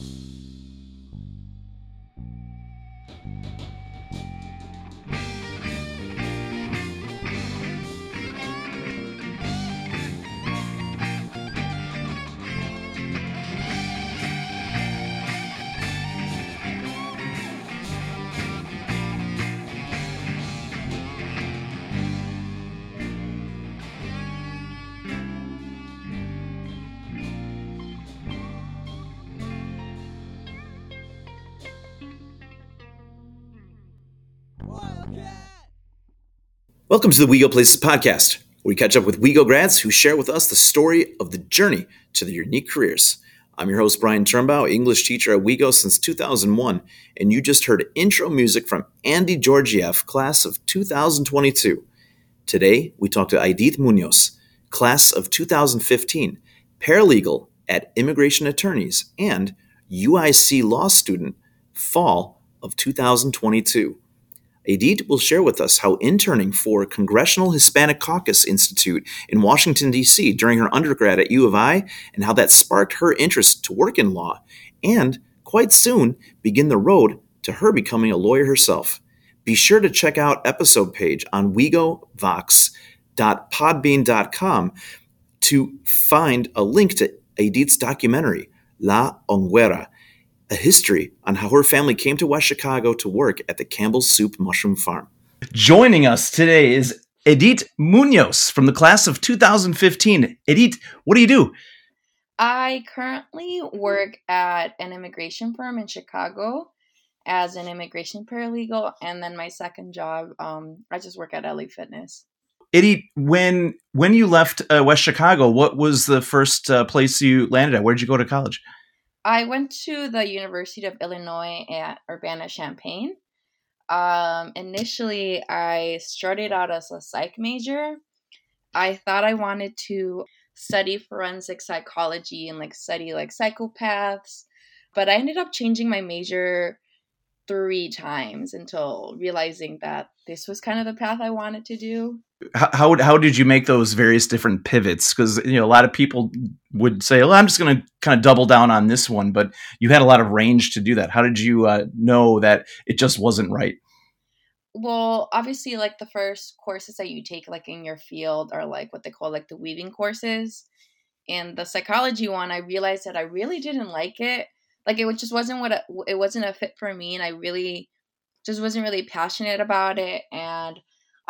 Peace. Welcome to the WeGo Places podcast, where we catch up with WeGo grads who share with us the story of the journey to their unique careers. I'm your host, Brian Turnbow, English teacher at WeGo since 2001, and you just heard intro music from Andy Georgiev, class of 2022. Today, we talk to Aidit Munoz, class of 2015, paralegal at Immigration Attorneys, and UIC law student, fall of 2022. Aidit will share with us how interning for Congressional Hispanic Caucus Institute in Washington, D.C. during her undergrad at U of I and how that sparked her interest to work in law and, quite soon, begin the road to her becoming a lawyer herself. Be sure to check out episode page on wegovox.podbean.com to find a link to Aidit's documentary, La Hongüera, a history on how her family came to West Chicago to work at the Campbell's Soup Mushroom Farm. Joining us today is Edith Munoz from the class of 2015. Edith, what do you do? I currently work at an immigration firm in Chicago as an immigration paralegal, and then my second job, um, I just work at LA Fitness. Edith, when when you left uh, West Chicago, what was the first uh, place you landed at? Where did you go to college? I went to the University of Illinois at Urbana Champaign. Um, initially, I started out as a psych major. I thought I wanted to study forensic psychology and like study like psychopaths, but I ended up changing my major three times until realizing that this was kind of the path I wanted to do. How how, did you make those various different pivots? Because you know a lot of people would say, "Well, I'm just going to kind of double down on this one," but you had a lot of range to do that. How did you uh, know that it just wasn't right? Well, obviously, like the first courses that you take, like in your field, are like what they call like the weaving courses. And the psychology one, I realized that I really didn't like it like it just wasn't what it wasn't a fit for me and i really just wasn't really passionate about it and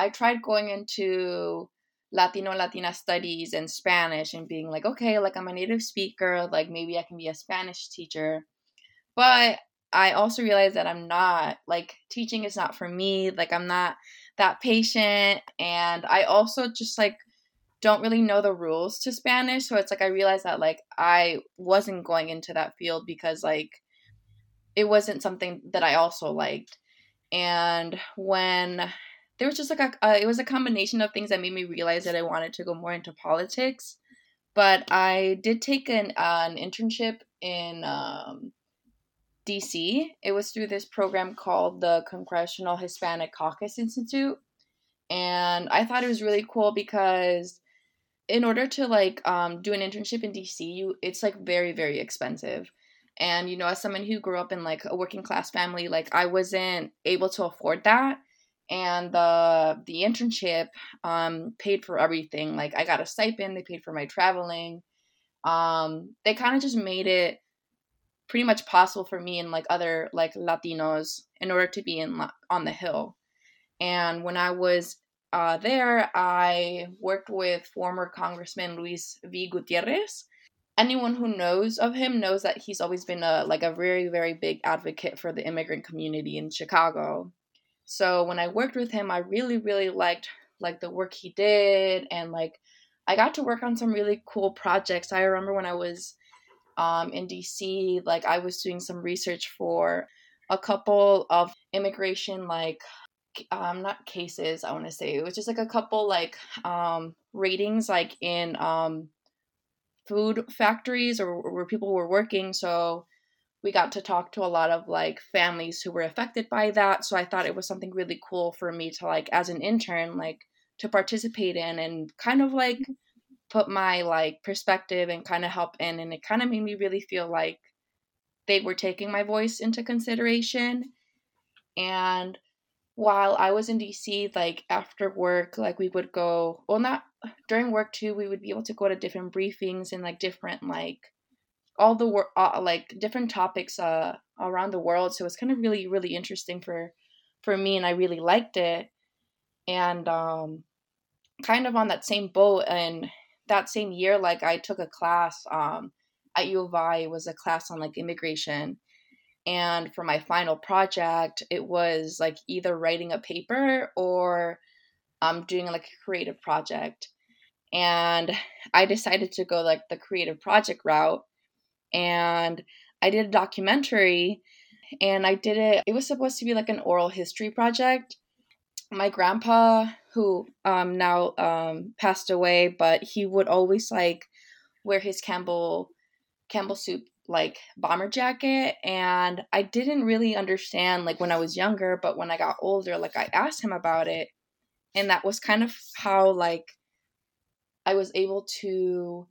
i tried going into latino latina studies and spanish and being like okay like i'm a native speaker like maybe i can be a spanish teacher but i also realized that i'm not like teaching is not for me like i'm not that patient and i also just like don't really know the rules to Spanish. So it's like I realized that like I wasn't going into that field because like it wasn't something that I also liked. And when there was just like a, uh, it was a combination of things that made me realize that I wanted to go more into politics. But I did take an uh, an internship in um, DC. It was through this program called the Congressional Hispanic Caucus Institute. And I thought it was really cool because in order to like um, do an internship in DC, you it's like very very expensive. And you know, as someone who grew up in like a working class family, like I wasn't able to afford that. And the the internship um, paid for everything. Like I got a stipend, they paid for my traveling. Um, they kind of just made it pretty much possible for me and like other like Latinos in order to be in on the hill. And when I was uh, there, I worked with former Congressman Luis V. Gutierrez. Anyone who knows of him knows that he's always been a like a very very big advocate for the immigrant community in Chicago. So when I worked with him, I really really liked like the work he did and like I got to work on some really cool projects. I remember when I was um, in DC, like I was doing some research for a couple of immigration like um not cases i want to say it was just like a couple like um ratings like in um food factories or where people were working so we got to talk to a lot of like families who were affected by that so i thought it was something really cool for me to like as an intern like to participate in and kind of like mm-hmm. put my like perspective and kind of help in and it kind of made me really feel like they were taking my voice into consideration. And while I was in DC, like after work, like we would go, well, not during work too, we would be able to go to different briefings and like different, like all the work, uh, like different topics uh, around the world. So it was kind of really, really interesting for, for me. And I really liked it. And um, kind of on that same boat. And that same year, like I took a class um, at U of I. It was a class on like immigration. And for my final project, it was like either writing a paper or um, doing like a creative project. And I decided to go like the creative project route. And I did a documentary and I did it, it was supposed to be like an oral history project. My grandpa, who um, now um, passed away, but he would always like wear his Campbell Campbell soup like bomber jacket and I didn't really understand like when I was younger, but when I got older, like I asked him about it and that was kind of how like I was able to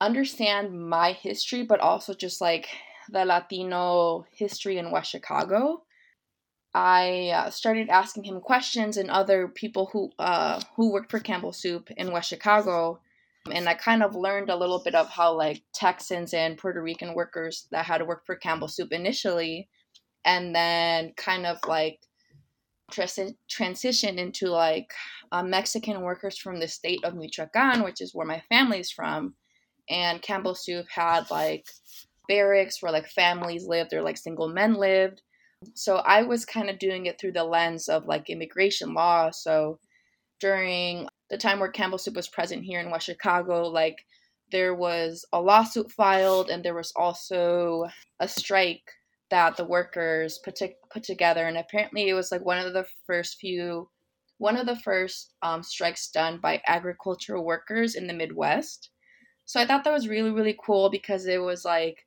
understand my history but also just like the Latino history in West Chicago. I uh, started asking him questions and other people who uh, who worked for Campbell Soup in West Chicago and I kind of learned a little bit of how like Texans and Puerto Rican workers that had to work for Campbell Soup initially, and then kind of like trans- transition into like uh, Mexican workers from the state of Michoacan, which is where my family's from, and Campbell Soup had like barracks where like families lived or like single men lived. So I was kind of doing it through the lens of like immigration law. So during the time where Campbell Soup was present here in West Chicago, like there was a lawsuit filed and there was also a strike that the workers put, to, put together and apparently it was like one of the first few one of the first um, strikes done by agricultural workers in the midwest so i thought that was really really cool because it was like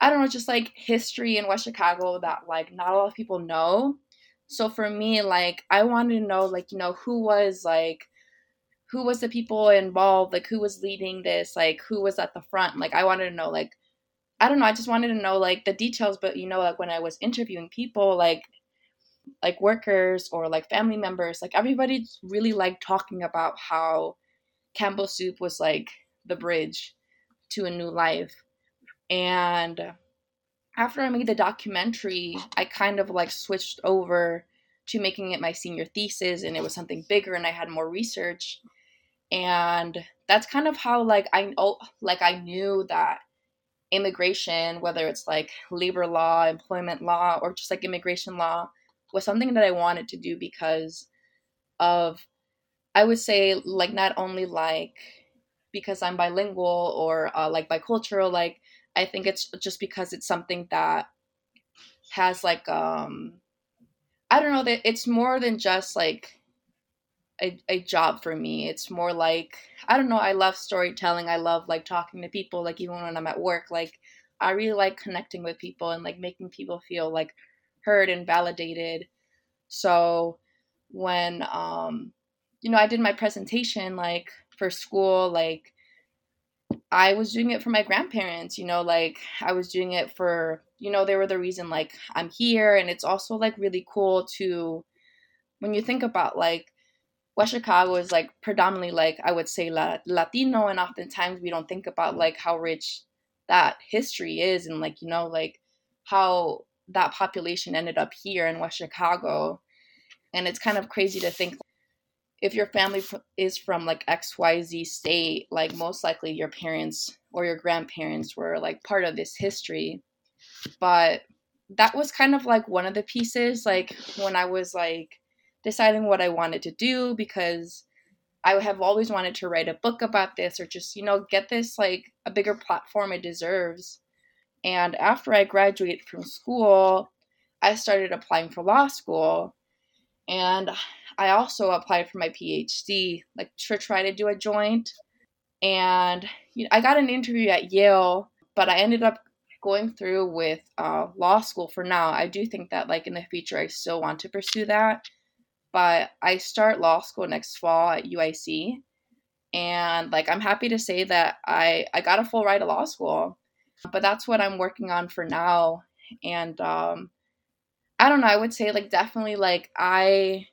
i don't know just like history in west chicago that like not a lot of people know. So for me like i wanted to know like you know who was like who was the people involved? Like who was leading this? Like who was at the front? Like i wanted to know like i don't know i just wanted to know like the details but you know like when i was interviewing people like like workers or like family members like everybody really liked talking about how campbell soup was like the bridge to a new life. And after i made the documentary i kind of like switched over to making it my senior thesis and it was something bigger and i had more research. And that's kind of how like I oh like I knew that immigration, whether it's like labor law, employment law, or just like immigration law, was something that I wanted to do because of I would say like not only like because I'm bilingual or uh, like bicultural, like I think it's just because it's something that has like um I don't know that it's more than just like a, a job for me. It's more like I don't know, I love storytelling. I love like talking to people, like even when I'm at work, like I really like connecting with people and like making people feel like heard and validated. So when um you know, I did my presentation like for school, like I was doing it for my grandparents, you know, like I was doing it for, you know, they were the reason like I'm here and it's also like really cool to when you think about like West Chicago is like predominantly like I would say La- Latino, and oftentimes we don't think about like how rich that history is, and like you know like how that population ended up here in West Chicago, and it's kind of crazy to think if your family is from like XYZ state, like most likely your parents or your grandparents were like part of this history. But that was kind of like one of the pieces, like when I was like deciding what I wanted to do because I have always wanted to write a book about this or just, you know, get this like a bigger platform it deserves. And after I graduated from school, I started applying for law school. And I also applied for my PhD, like to try to do a joint. And you know, I got an interview at Yale, but I ended up going through with uh, law school for now. I do think that, like, in the future, I still want to pursue that but I start law school next fall at UIC. And like I'm happy to say that I I got a full ride to law school. But that's what I'm working on for now. And um, I don't know, I would say like definitely like I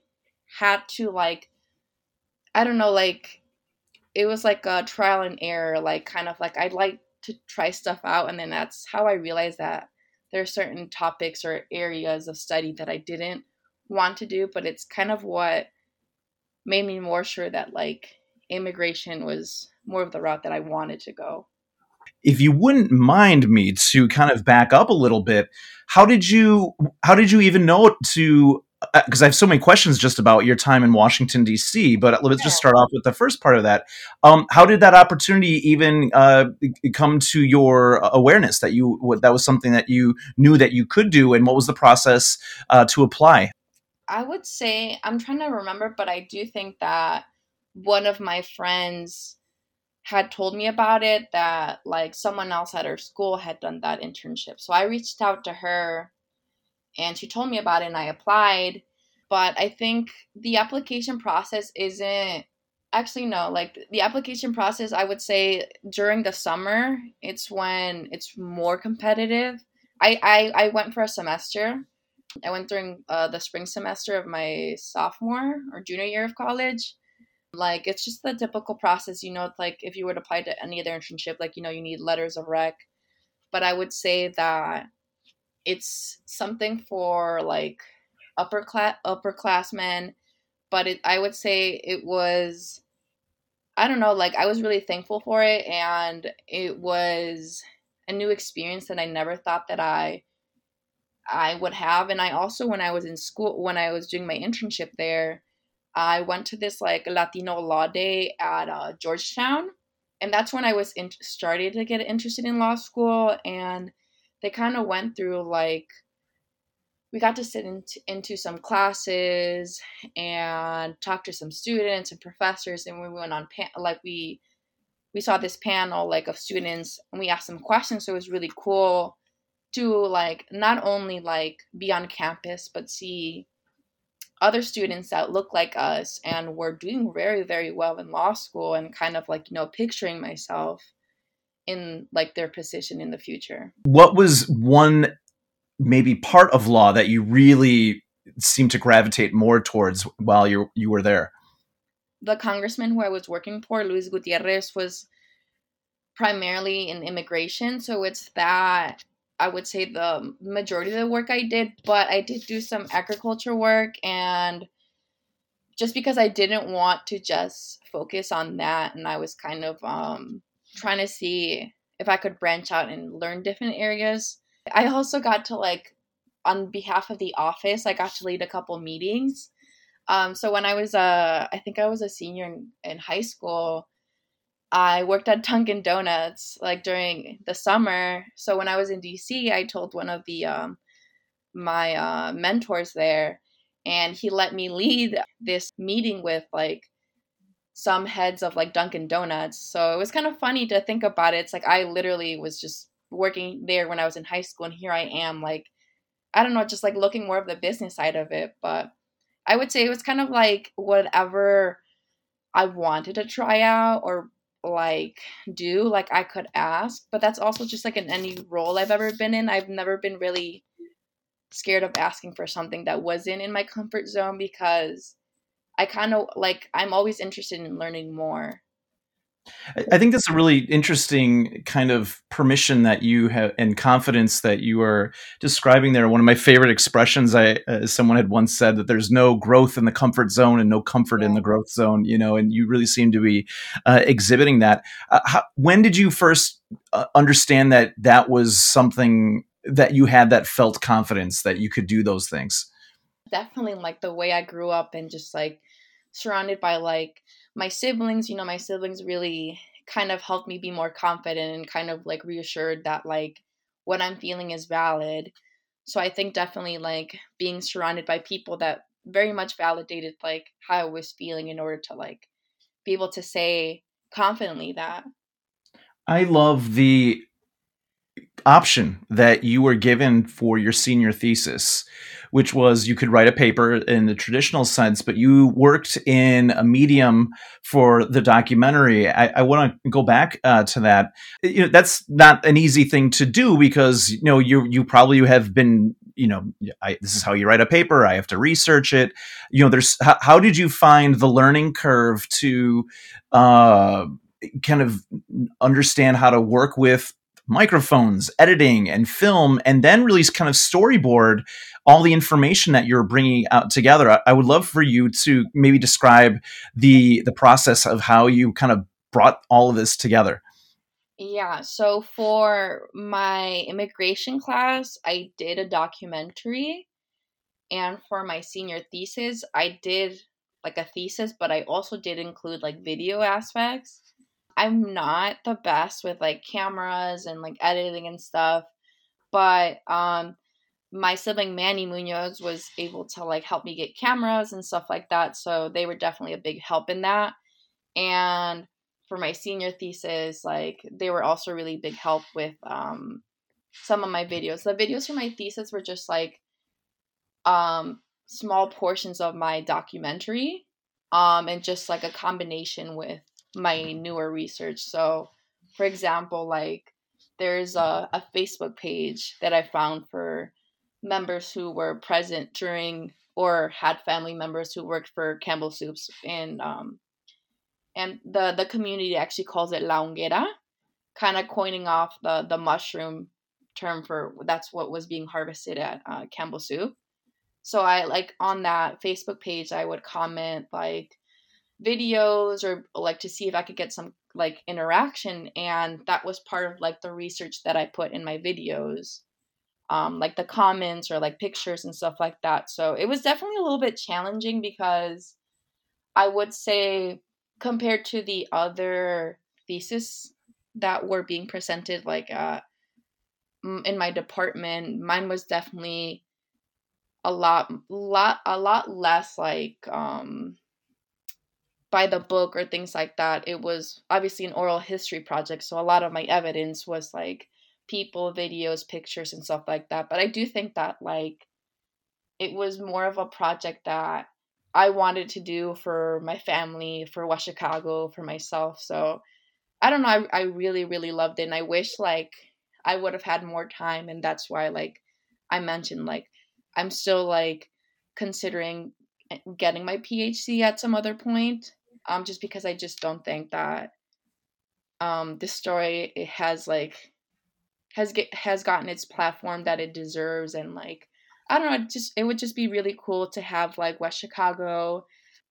had to like I don't know, like it was like a trial and error, like kind of like I'd like to try stuff out and then that's how I realized that there are certain topics or areas of study that I didn't want to do, but it's kind of what made me more sure that like immigration was more of the route that I wanted to go. If you wouldn't mind me to kind of back up a little bit, how did you how did you even know to because uh, I have so many questions just about your time in Washington D.C. But let's just start off with the first part of that. Um, how did that opportunity even uh, come to your awareness that you that was something that you knew that you could do, and what was the process uh, to apply? I would say I'm trying to remember, but I do think that one of my friends had told me about it that like someone else at her school had done that internship. So I reached out to her and she told me about it and I applied. But I think the application process isn't actually no, like the application process I would say during the summer, it's when it's more competitive. I I, I went for a semester. I went during uh, the spring semester of my sophomore or junior year of college. Like it's just the typical process, you know. It's like if you were to apply to any other internship, like you know, you need letters of rec. But I would say that it's something for like upper class upperclassmen, but it, I would say it was I don't know, like I was really thankful for it and it was a new experience that I never thought that I I would have and I also when I was in school when I was doing my internship there, I went to this like Latino law day at uh, Georgetown and that's when I was in- started to get interested in law school and they kind of went through like we got to sit into, into some classes and talk to some students and professors and we went on pan- like we we saw this panel like of students and we asked them questions so it was really cool to like not only like be on campus but see other students that look like us and were doing very very well in law school and kind of like you know picturing myself in like their position in the future. What was one maybe part of law that you really seemed to gravitate more towards while you you were there? The congressman who I was working for, Luis Gutierrez, was primarily in immigration, so it's that I would say the majority of the work I did, but I did do some agriculture work and just because I didn't want to just focus on that and I was kind of um trying to see if I could branch out and learn different areas. I also got to like on behalf of the office, I got to lead a couple meetings. Um, so when I was uh, I think I was a senior in, in high school, I worked at Dunkin' Donuts like during the summer. So when I was in DC, I told one of the um, my uh, mentors there, and he let me lead this meeting with like some heads of like Dunkin' Donuts. So it was kind of funny to think about it. It's like I literally was just working there when I was in high school, and here I am, like, I don't know, just like looking more of the business side of it. But I would say it was kind of like whatever I wanted to try out or like do, like I could ask. But that's also just like in any role I've ever been in. I've never been really scared of asking for something that wasn't in my comfort zone because I kind of like I'm always interested in learning more. I think that's a really interesting kind of permission that you have and confidence that you are describing there. One of my favorite expressions, I uh, someone had once said that there's no growth in the comfort zone and no comfort yeah. in the growth zone. You know, and you really seem to be uh, exhibiting that. Uh, how, when did you first uh, understand that that was something that you had that felt confidence that you could do those things? Definitely, like the way I grew up and just like surrounded by like my siblings, you know, my siblings really kind of helped me be more confident and kind of like reassured that like what I'm feeling is valid. So I think definitely like being surrounded by people that very much validated like how I was feeling in order to like be able to say confidently that. I love the option that you were given for your senior thesis which was you could write a paper in the traditional sense, but you worked in a medium for the documentary. I, I want to go back uh, to that. You know, that's not an easy thing to do because you know you you probably have been you know I, this is how you write a paper. I have to research it. You know, there's how, how did you find the learning curve to uh, kind of understand how to work with microphones, editing, and film, and then really kind of storyboard all the information that you're bringing out together. I, I would love for you to maybe describe the the process of how you kind of brought all of this together. Yeah, so for my immigration class, I did a documentary. And for my senior thesis, I did like a thesis, but I also did include like video aspects. I'm not the best with like cameras and like editing and stuff, but um my sibling Manny Munoz was able to like help me get cameras and stuff like that, so they were definitely a big help in that. And for my senior thesis, like they were also really big help with um some of my videos. The videos for my thesis were just like um small portions of my documentary um and just like a combination with my newer research. So, for example, like there's a, a Facebook page that I found for members who were present during or had family members who worked for Campbell Soups and um and the the community actually calls it La kind of coining off the the mushroom term for that's what was being harvested at uh, Campbell Soup. So I like on that Facebook page I would comment like videos or like to see if I could get some like interaction and that was part of like the research that I put in my videos. Um like the comments or like pictures and stuff like that. So it was definitely a little bit challenging because I would say compared to the other thesis that were being presented like uh in my department mine was definitely a lot lot a lot less like um by the book or things like that. It was obviously an oral history project, so a lot of my evidence was like people, videos, pictures, and stuff like that. But I do think that like it was more of a project that I wanted to do for my family, for West Chicago, for myself. So I don't know. I, I really, really loved it. And I wish like I would have had more time. And that's why like I mentioned like I'm still like considering getting my PhD at some other point um, just because I just don't think that um, this story it has like has get has gotten its platform that it deserves and like I don't know it just it would just be really cool to have like West Chicago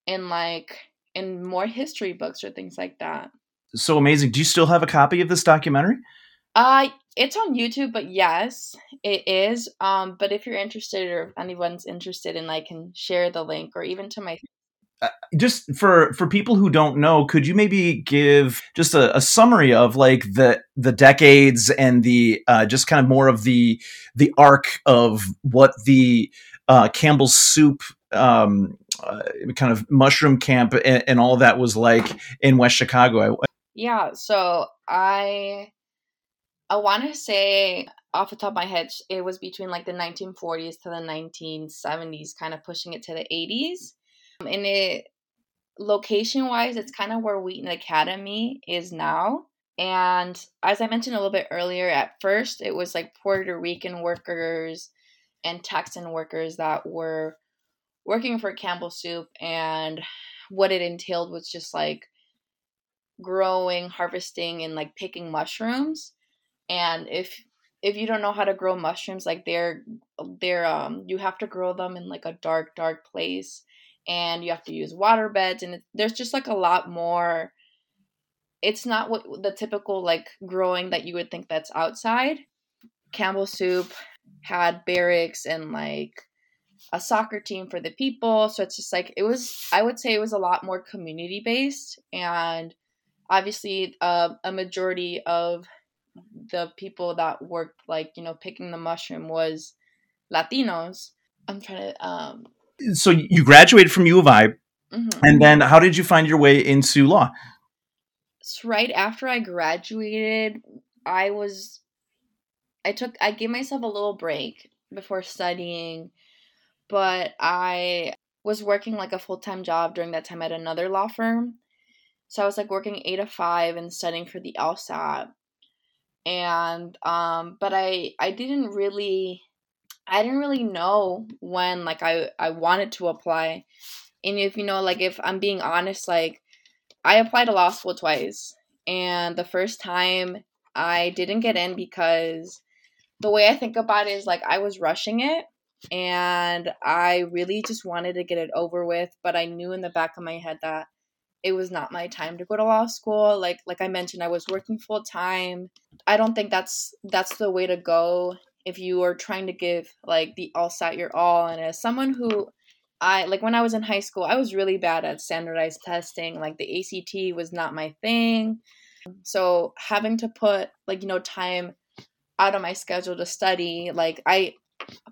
in like in more history books or things like that. So amazing. Do you still have a copy of this documentary? Uh it's on YouTube, but yes, it is. Um, but if you're interested or if anyone's interested and I can share the link or even to my uh, just for for people who don't know could you maybe give just a, a summary of like the the decades and the uh, just kind of more of the the arc of what the uh, campbell's soup um, uh, kind of mushroom camp and, and, all that was like in west chicago yeah so i i want to say off the top of my head it was between like the 1940s to the 1970s kind of pushing it to the 80s um, and it location wise, it's kind of where Wheaton Academy is now. And as I mentioned a little bit earlier, at first it was like Puerto Rican workers and Texan workers that were working for Campbell Soup. And what it entailed was just like growing, harvesting, and like picking mushrooms. And if if you don't know how to grow mushrooms, like they're they're um you have to grow them in like a dark, dark place and you have to use water beds and it, there's just like a lot more. It's not what the typical like growing that you would think that's outside. Campbell soup had barracks and like a soccer team for the people so it's just like it was i would say it was a lot more community based and obviously uh, a majority of the people that worked like you know picking the mushroom was latinos i'm trying to um so you graduated from U of I, mm-hmm. and then how did you find your way into law? So right after I graduated, I was I took I gave myself a little break before studying, but I was working like a full time job during that time at another law firm. So I was like working eight to five and studying for the LSAT. And um, but I I didn't really I didn't really know when like I I wanted to apply. And if you know like if I'm being honest like I applied to law school twice and the first time I didn't get in because the way I think about it is like I was rushing it and I really just wanted to get it over with, but I knew in the back of my head that it was not my time to go to law school. Like like I mentioned, I was working full time. I don't think that's that's the way to go if you are trying to give like the LSAT your all. And as someone who I like when I was in high school, I was really bad at standardized testing. Like the ACT was not my thing. So having to put like you know time out of my schedule to study, like I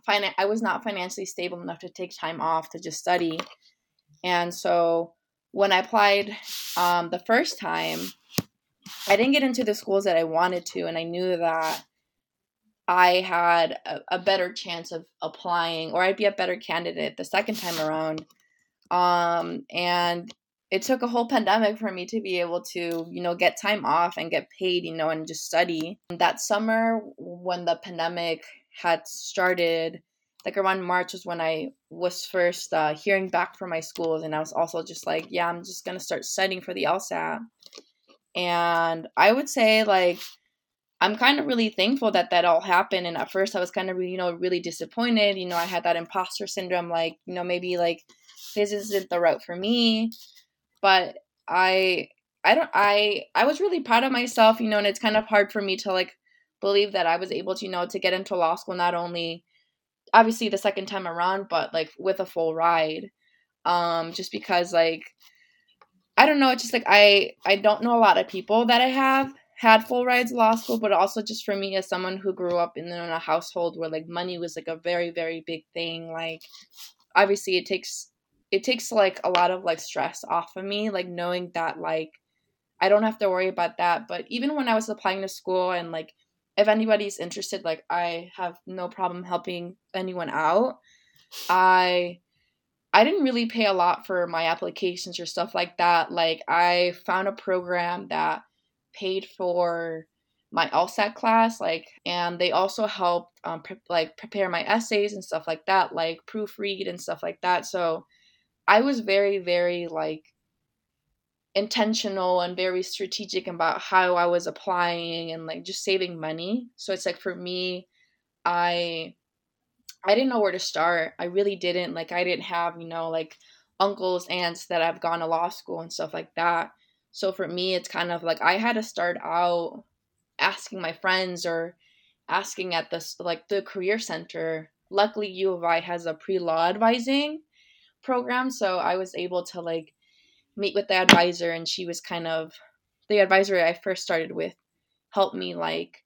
find I was not financially stable enough to take time off to just study. And so when I applied um, the first time, I didn't get into the schools that I wanted to, and I knew that I had a, a, better chance of applying, or I'd be a better candidate the second time around. Um, and it took a whole pandemic for me to be able to, you know, get time off and get paid, you know, and just study. That summer, when the pandemic had started, like around March was when I was first uh, hearing back from my schools, and I was also just like, yeah, I'm just gonna start studying for the LSAT. And I would say like I'm kind of really thankful that that all happened. And at first, I was kind of you know really disappointed. You know, I had that imposter syndrome, like you know maybe like this isn't the route for me. But I I don't I I was really proud of myself, you know, and it's kind of hard for me to like believe that I was able to, you know, to get into law school not only obviously the second time around, but like with a full ride. Um, just because like I don't know, it's just like I I don't know a lot of people that I have had full rides to law school, but also just for me as someone who grew up in, in a household where like money was like a very, very big thing, like obviously it takes it takes like a lot of like stress off of me, like knowing that like I don't have to worry about that. But even when I was applying to school and like if anybody's interested, like I have no problem helping anyone out. I I didn't really pay a lot for my applications or stuff like that. Like I found a program that paid for my LSAT class, like, and they also helped um, pre- like prepare my essays and stuff like that, like proofread and stuff like that. So I was very, very like intentional and very strategic about how I was applying and like just saving money. So it's like for me, I I didn't know where to start. I really didn't. Like I didn't have, you know, like uncles, aunts that have gone to law school and stuff like that. So for me, it's kind of like I had to start out asking my friends or asking at this like the career center. Luckily, U of I has a pre-law advising program, so I was able to like meet with the advisor and she was kind of the advisor I first started with helped me like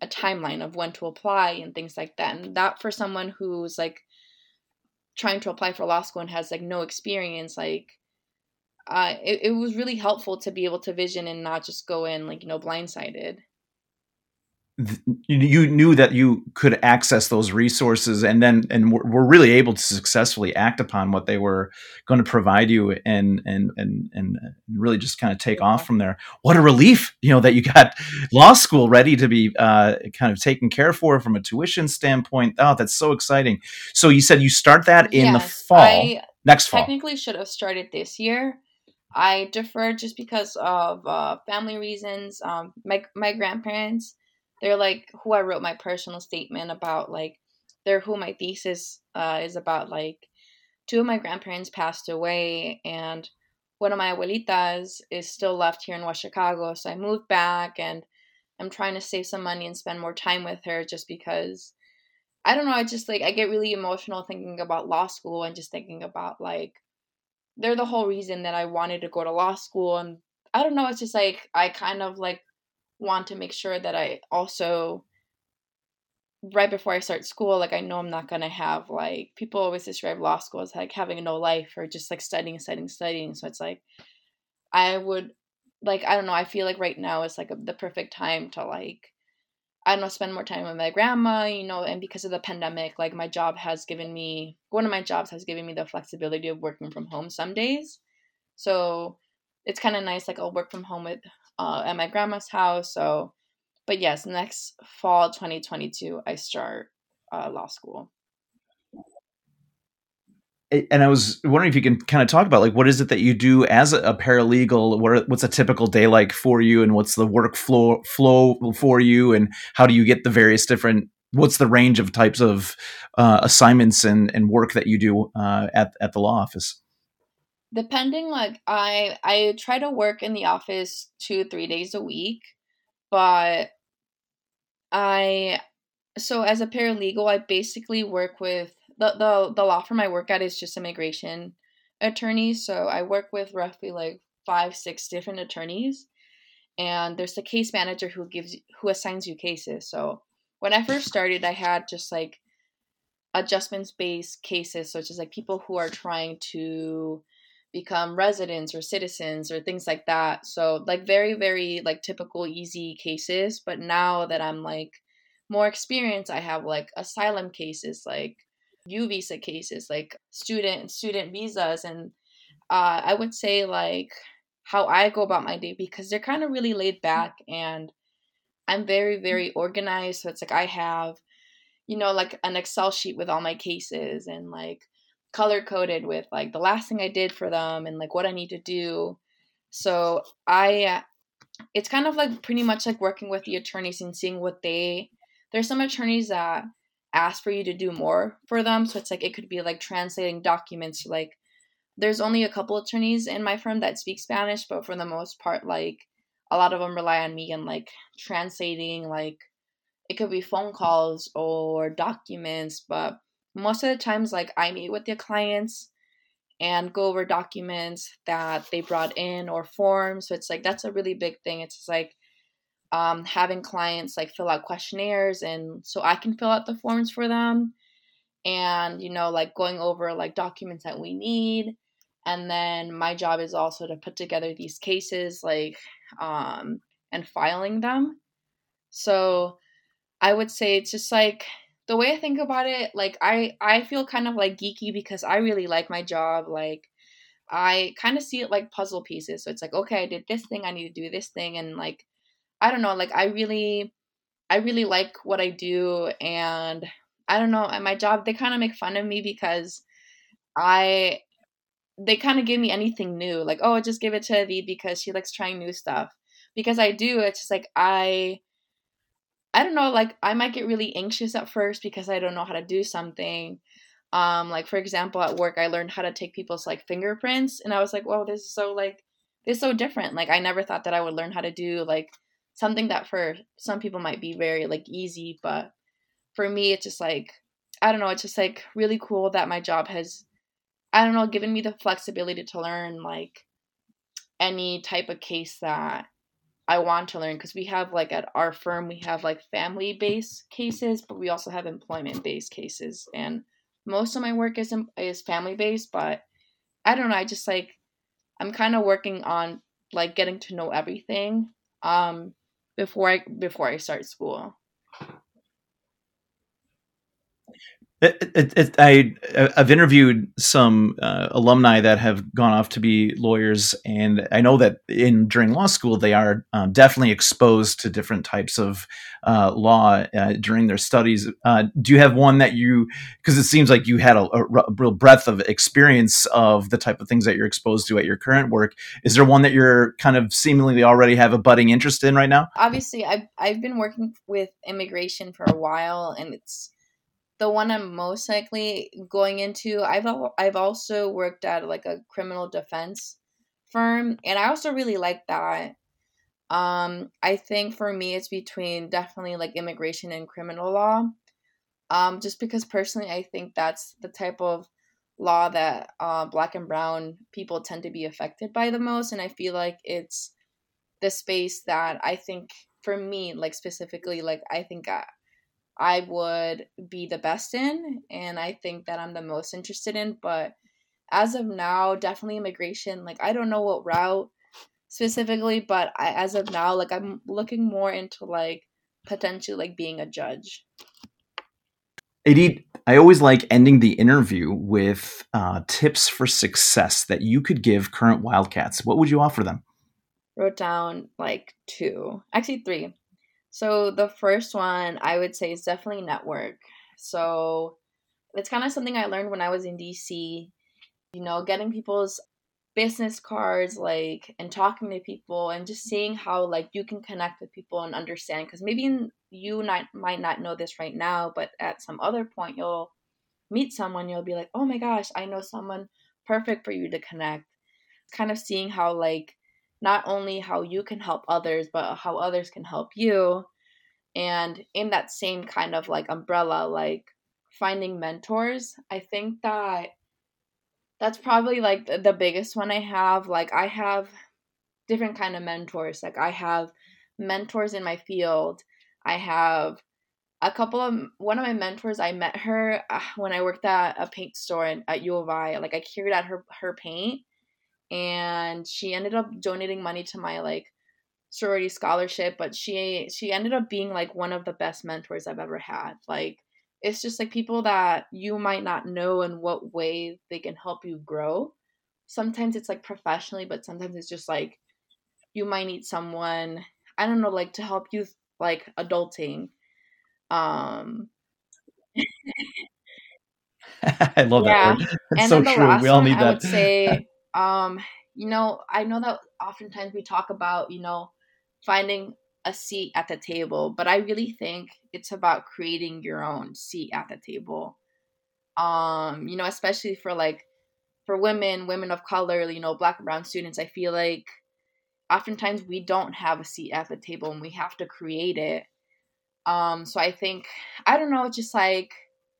a timeline of when to apply and things like that. And that for someone who's like trying to apply for law school and has like no experience, like uh, it, it was really helpful to be able to vision and not just go in like, you know, blindsided you knew that you could access those resources and then and were really able to successfully act upon what they were going to provide you and and and and really just kind of take off from there. What a relief you know that you got law school ready to be uh, kind of taken care for from a tuition standpoint. Oh that's so exciting. So you said you start that in yes, the fall I next fall. technically should have started this year. I deferred just because of uh, family reasons. Um, my my grandparents they're like who I wrote my personal statement about like they're who my thesis uh, is about like two of my grandparents passed away and one of my abuelitas is still left here in West Chicago so I moved back and I'm trying to save some money and spend more time with her just because I don't know I just like I get really emotional thinking about law school and just thinking about like they're the whole reason that I wanted to go to law school and I don't know it's just like I kind of like want to make sure that I also right before I start school, like I know I'm not gonna have like people always describe law school as like having no life or just like studying, studying, studying. So it's like I would like I don't know. I feel like right now is like a, the perfect time to like I don't know, spend more time with my grandma, you know, and because of the pandemic, like my job has given me one of my jobs has given me the flexibility of working from home some days. So it's kind of nice. Like I'll work from home with uh, at my grandma's house. So, but yes, next fall, 2022, I start uh, law school and I was wondering if you can kind of talk about like what is it that you do as a paralegal? What are, what's a typical day like for you, and what's the workflow flow for you, and how do you get the various different? What's the range of types of uh, assignments and, and work that you do uh, at at the law office? Depending, like I I try to work in the office two three days a week, but I so as a paralegal, I basically work with the the the law firm I work at is just immigration attorneys. So I work with roughly like five, six different attorneys, and there's the case manager who gives who assigns you cases. So when I first started, I had just like adjustments based cases, such as like people who are trying to become residents or citizens or things like that. So like very very like typical easy cases. But now that I'm like more experienced, I have like asylum cases like U visa cases, like student student visas, and uh, I would say like how I go about my day because they're kind of really laid back and I'm very very organized. So it's like I have, you know, like an Excel sheet with all my cases and like color coded with like the last thing I did for them and like what I need to do. So I uh, it's kind of like pretty much like working with the attorneys and seeing what they there's some attorneys that ask for you to do more for them. So it's like it could be like translating documents. Like there's only a couple attorneys in my firm that speak Spanish, but for the most part, like a lot of them rely on me and like translating. Like it could be phone calls or documents, but most of the times, like I meet with the clients and go over documents that they brought in or forms. So it's like that's a really big thing. It's like um, having clients like fill out questionnaires and so I can fill out the forms for them and you know like going over like documents that we need and then my job is also to put together these cases like um and filing them so i would say it's just like the way i think about it like i i feel kind of like geeky because i really like my job like i kind of see it like puzzle pieces so it's like okay i did this thing i need to do this thing and like I don't know, like I really I really like what I do and I don't know, at my job they kind of make fun of me because I they kind of give me anything new. Like, oh, just give it to Avid because she likes trying new stuff. Because I do, it's just like I I don't know, like I might get really anxious at first because I don't know how to do something. Um, like for example, at work I learned how to take people's like fingerprints and I was like, whoa, this is so like this is so different. Like I never thought that I would learn how to do like something that for some people might be very like easy, but for me it's just like I don't know, it's just like really cool that my job has I don't know, given me the flexibility to learn like any type of case that I want to learn because we have like at our firm we have like family based cases, but we also have employment based cases and most of my work is is family based, but I don't know, I just like I'm kind of working on like getting to know everything. Um before I before I start school. It, it, it, I I've interviewed some uh, alumni that have gone off to be lawyers, and I know that in during law school they are um, definitely exposed to different types of uh, law uh, during their studies. Uh, do you have one that you? Because it seems like you had a, a, real breadth of experience of the type of things that you're exposed to at your current work. Is there one that you're kind of seemingly already have a budding interest in right now? Obviously, I've I've been working with immigration for a while, and it's the one I'm most likely going into. I've I've also worked at like a criminal defense firm, and I also really like that. Um, I think for me, it's between definitely like immigration and criminal law. Um, just because personally, I think that's the type of law that uh, black and brown people tend to be affected by the most, and I feel like it's the space that I think for me, like specifically, like I think I, I would be the best in, and I think that I'm the most interested in. But as of now, definitely immigration. Like, I don't know what route specifically, but I, as of now, like, I'm looking more into like potentially like being a judge. Adit, I always like ending the interview with uh, tips for success that you could give current Wildcats. What would you offer them? Wrote down like two, actually three. So the first one I would say is definitely network. So it's kind of something I learned when I was in DC. You know, getting people's business cards like and talking to people and just seeing how like you can connect with people and understand because maybe you not, might not know this right now but at some other point you'll meet someone you'll be like oh my gosh i know someone perfect for you to connect kind of seeing how like not only how you can help others but how others can help you and in that same kind of like umbrella like finding mentors i think that that's probably like the, biggest one I have. Like I have different kind of mentors. Like I have mentors in my field. I have a couple of one of my mentors. I met her uh, when I worked at a paint store in, at U of I. Like I carried out her her paint, and she ended up donating money to my like sorority scholarship. But she she ended up being like one of the best mentors I've ever had. Like it's just like people that you might not know in what way they can help you grow. Sometimes it's like professionally, but sometimes it's just like you might need someone, I don't know, like to help you like adulting. Um I love yeah. that word. It's and so the true. We all need that. I would say um you know, I know that oftentimes we talk about, you know, finding a seat at the table, but I really think it's about creating your own seat at the table. Um, you know, especially for like for women, women of color, you know, black and brown students, I feel like oftentimes we don't have a seat at the table and we have to create it. Um, so I think I don't know, just like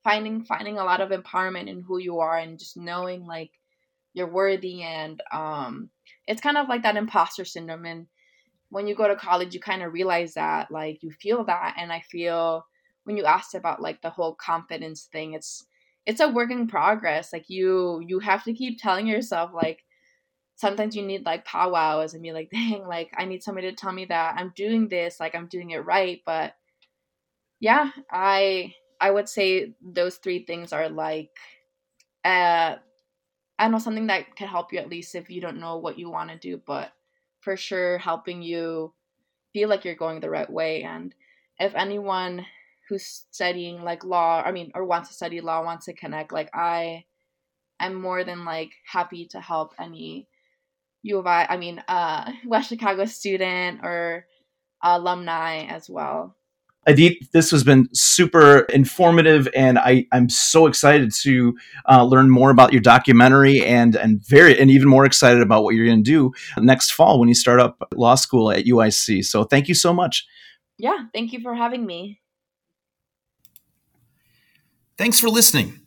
finding finding a lot of empowerment in who you are and just knowing like you're worthy and um it's kind of like that imposter syndrome and when you go to college you kind of realize that like you feel that and i feel when you asked about like the whole confidence thing it's it's a work in progress like you you have to keep telling yourself like sometimes you need like powwows and be like dang like i need somebody to tell me that i'm doing this like i'm doing it right but yeah i i would say those three things are like uh i know something that can help you at least if you don't know what you want to do but for sure helping you feel like you're going the right way. And if anyone who's studying like law, I mean, or wants to study law, wants to connect, like I am more than like happy to help any U of I, I mean, uh, West Chicago student or alumni as well. Adit, this has been super informative, and I, I'm so excited to uh, learn more about your documentary, and and very and even more excited about what you're going to do next fall when you start up law school at UIC. So thank you so much. Yeah, thank you for having me. Thanks for listening.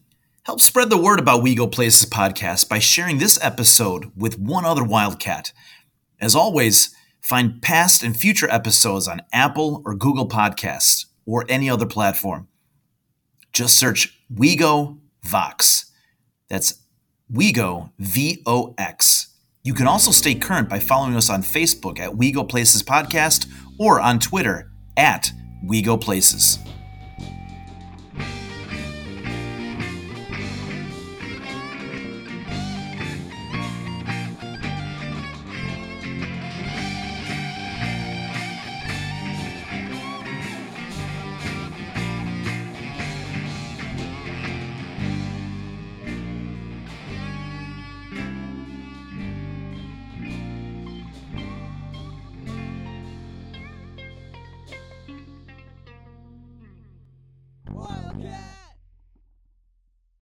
Help spread the word about We Go Places podcast by sharing this episode with one other Wildcat. As always Find past and future episodes on Apple or Google Podcasts or any other platform. Just search WeGo Vox. That's WeGo V O X. You can also stay current by following us on Facebook at WeGo Places Podcast or on Twitter at WeGo Places.